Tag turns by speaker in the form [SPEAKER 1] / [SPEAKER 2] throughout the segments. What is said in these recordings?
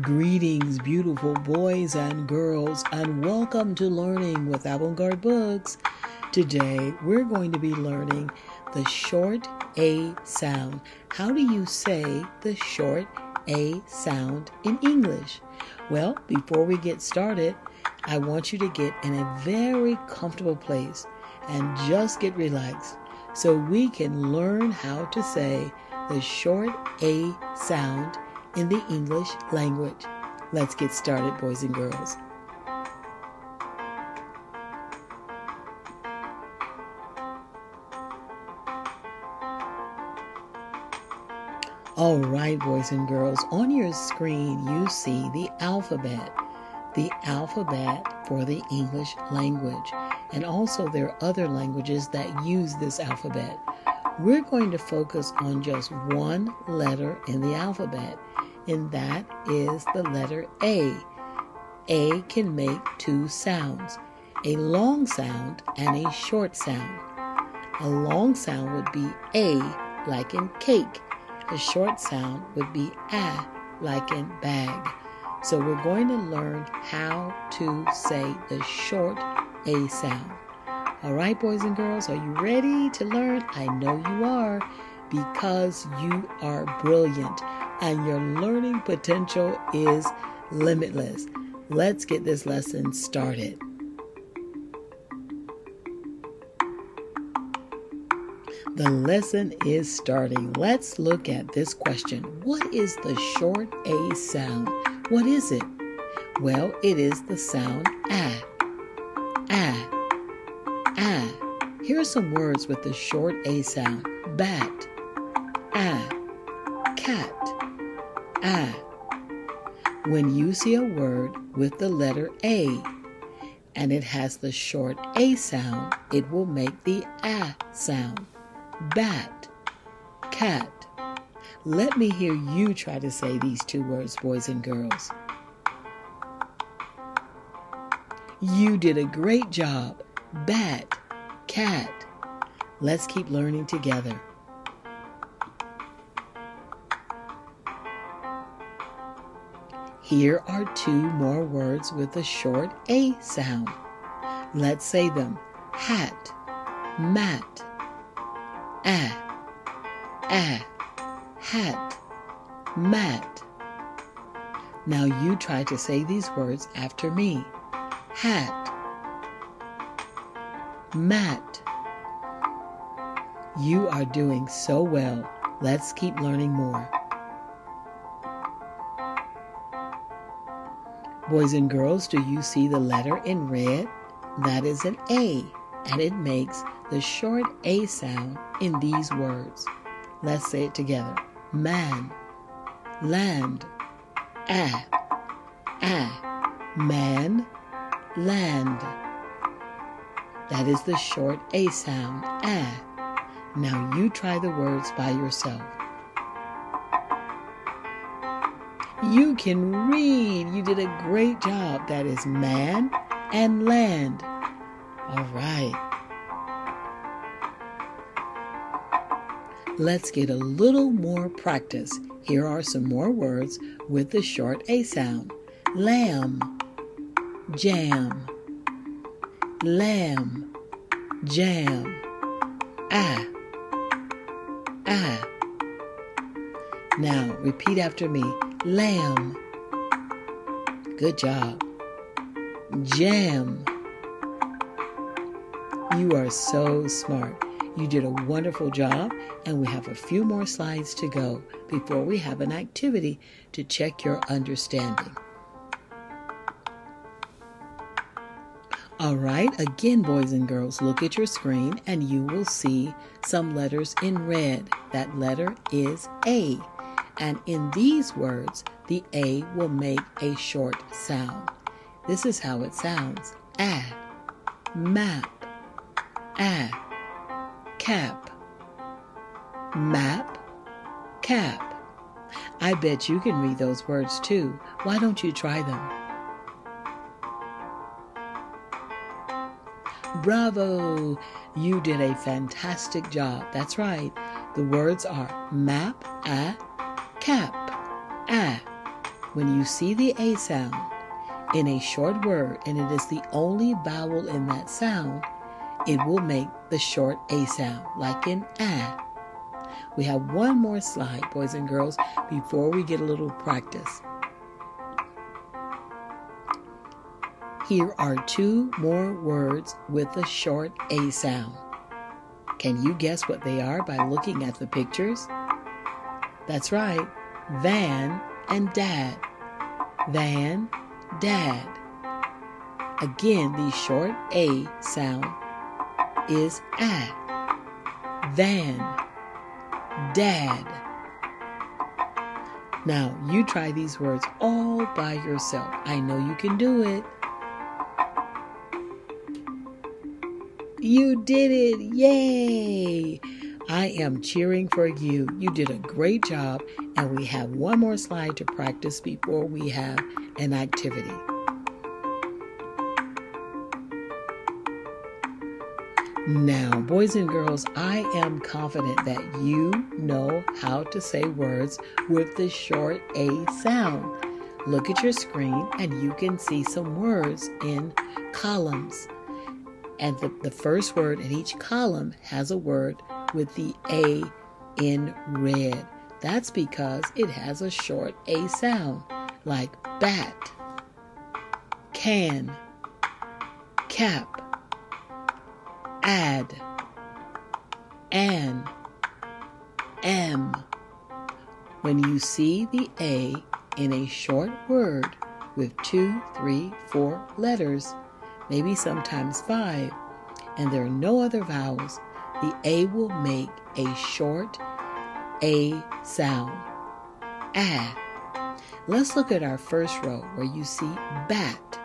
[SPEAKER 1] Greetings, beautiful boys and girls, and welcome to Learning with Avant Garde Books. Today, we're going to be learning the short A sound. How do you say the short A sound in English? Well, before we get started, I want you to get in a very comfortable place and just get relaxed so we can learn how to say the short A sound in the English language. Let's get started, boys and girls. All right, boys and girls, on your screen you see the alphabet, the alphabet for the English language. And also, there are other languages that use this alphabet. We're going to focus on just one letter in the alphabet and that is the letter A. A can make two sounds a long sound and a short sound. A long sound would be A, like in cake. A short sound would be A, like in bag. So we're going to learn how to say the short A sound. All right, boys and girls, are you ready to learn? I know you are because you are brilliant and your learning potential is limitless. Let's get this lesson started. The lesson is starting. Let's look at this question. What is the short A sound? What is it? Well, it is the sound ah. Ah. Are some words with the short A sound bat, ah, cat, ah. When you see a word with the letter A and it has the short A sound, it will make the ah sound. Bat, cat. Let me hear you try to say these two words, boys and girls. You did a great job. Bat, cat. Let's keep learning together. Here are two more words with a short A sound. Let's say them hat, mat, ah, ah, hat, mat. Now you try to say these words after me hat, mat. You are doing so well. Let's keep learning more. Boys and girls, do you see the letter in red? That is an A, and it makes the short A sound in these words. Let's say it together man, land, ah, ah, man, land. That is the short A sound, ah. Now you try the words by yourself. You can read. You did a great job. That is man and land. All right. Let's get a little more practice. Here are some more words with the short A sound lamb, jam, lamb, jam, ah, ah. Now repeat after me lamb. Good job. Jam. You are so smart. You did a wonderful job, and we have a few more slides to go before we have an activity to check your understanding. All right, again, boys and girls, look at your screen and you will see some letters in red. That letter is A. And in these words, the A will make a short sound. This is how it sounds a, map, a, cap, map, cap. I bet you can read those words too. Why don't you try them? Bravo! You did a fantastic job. That's right. The words are map, a, cap, a, When you see the A sound in a short word and it is the only vowel in that sound, it will make the short A sound, like in a. We have one more slide, boys and girls, before we get a little practice. Here are two more words with a short A sound. Can you guess what they are by looking at the pictures? That's right, van and dad. Van, dad. Again, the short A sound is a. Van, dad. Now, you try these words all by yourself. I know you can do it. You did it! Yay! I am cheering for you. You did a great job, and we have one more slide to practice before we have an activity. Now, boys and girls, I am confident that you know how to say words with the short A sound. Look at your screen and you can see some words in columns. And the, the first word in each column has a word with the A in red. That's because it has a short A sound, like bat, can, cap, add, an, am. When you see the A in a short word with two, three, four letters, maybe sometimes five, and there are no other vowels, the A will make a short A sound. Ah. Let's look at our first row where you see bat.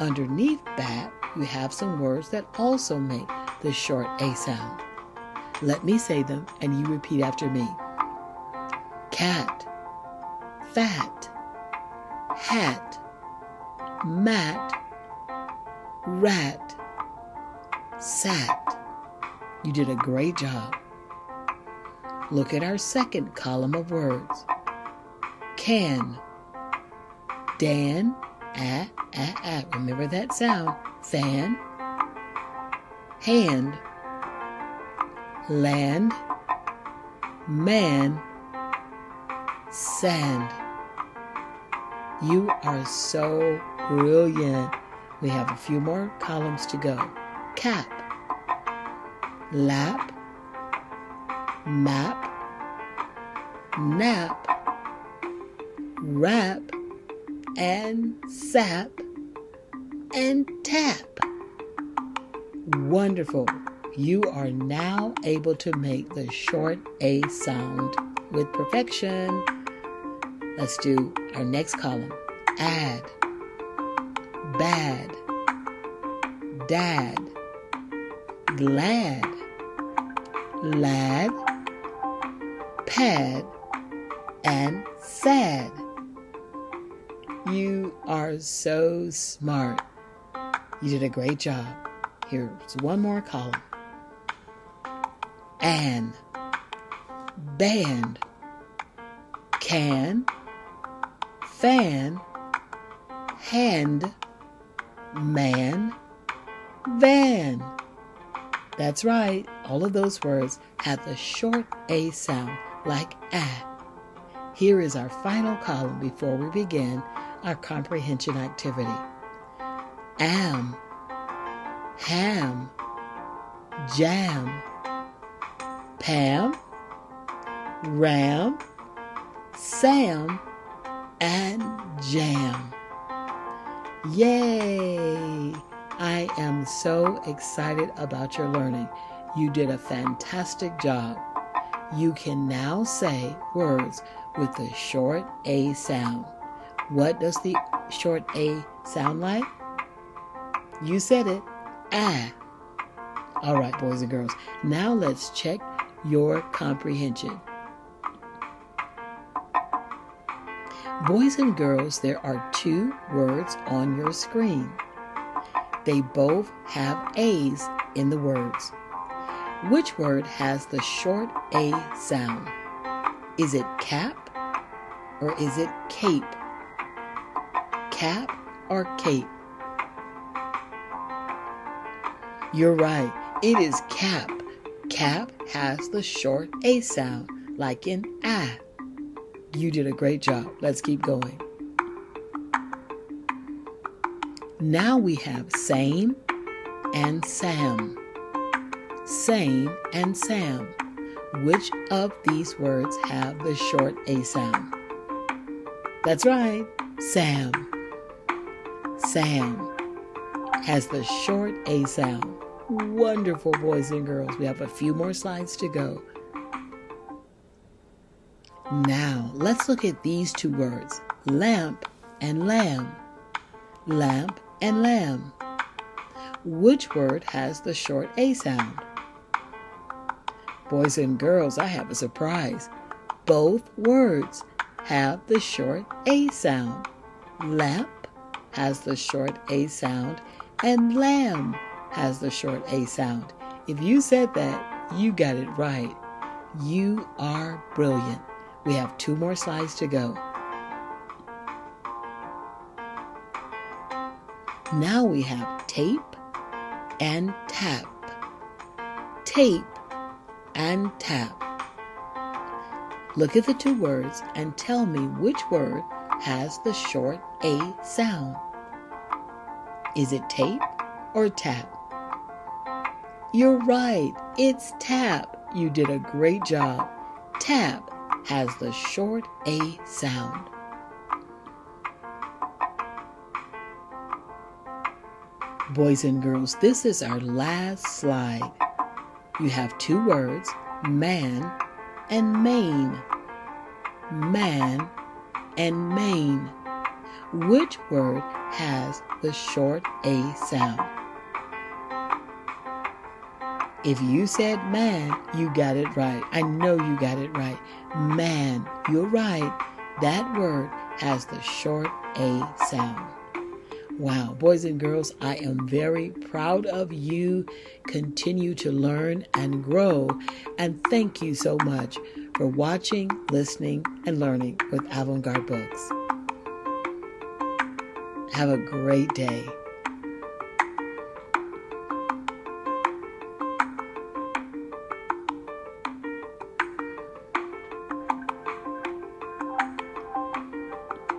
[SPEAKER 1] Underneath bat, you have some words that also make the short A sound. Let me say them and you repeat after me. Cat, fat, hat, mat, rat, sat. You did a great job. Look at our second column of words. Can, Dan, ah, ah, ah. Remember that sound. Fan, hand, land, man, sand. You are so brilliant. We have a few more columns to go. Cap, lap, map, nap, wrap, and sap, and tap. Wonderful. You are now able to make the short A sound with perfection. Let's do our next column. Add, bad, dad, glad, lad, pad, and sad. You are so smart. You did a great job. Here's one more column. An, band, can, fan, hand, man, van. That's right, all of those words have the short A sound, like ah. Here is our final column before we begin our comprehension activity. Am, ham, jam, Pam, Ram, Sam, and Jam. Yay! I am so excited about your learning. You did a fantastic job. You can now say words with the short A sound. What does the short A sound like? You said it. Ah. All right, boys and girls. Now let's check your comprehension. Boys and girls, there are two words on your screen. They both have A's in the words. Which word has the short A sound? Is it cap or is it cape? cap or cape? You're right. It is cap. Cap has the short A sound, like in ah. You did a great job. Let's keep going. Now we have same and Sam. Same and Sam. Which of these words have the short A sound? That's right, Sam. Sam has the short A sound. Wonderful, boys and girls. We have a few more slides to go. Now, let's look at these two words lamp and lamb. Lamp and lamb. Which word has the short A sound? Boys and girls, I have a surprise. Both words have the short A sound. Lamp has the short A sound, and lamb has the short A sound. If you said that, you got it right. You are brilliant. We have two more slides to go. Now we have tape and tap. Tape and tap. Look at the two words and tell me which word has the short A sound. Is it tape or tap? You're right, it's tap. You did a great job. Tap has the short A sound. Boys and girls, this is our last slide. You have two words, man and main. Man and main. Which word has the short A sound? If you said man, you got it right. I know you got it right. Man, you're right. That word has the short A sound. Wow, boys and girls, I am very proud of you. Continue to learn and grow. And thank you so much for watching, listening, and learning with Avant Garde Books. Have a great day.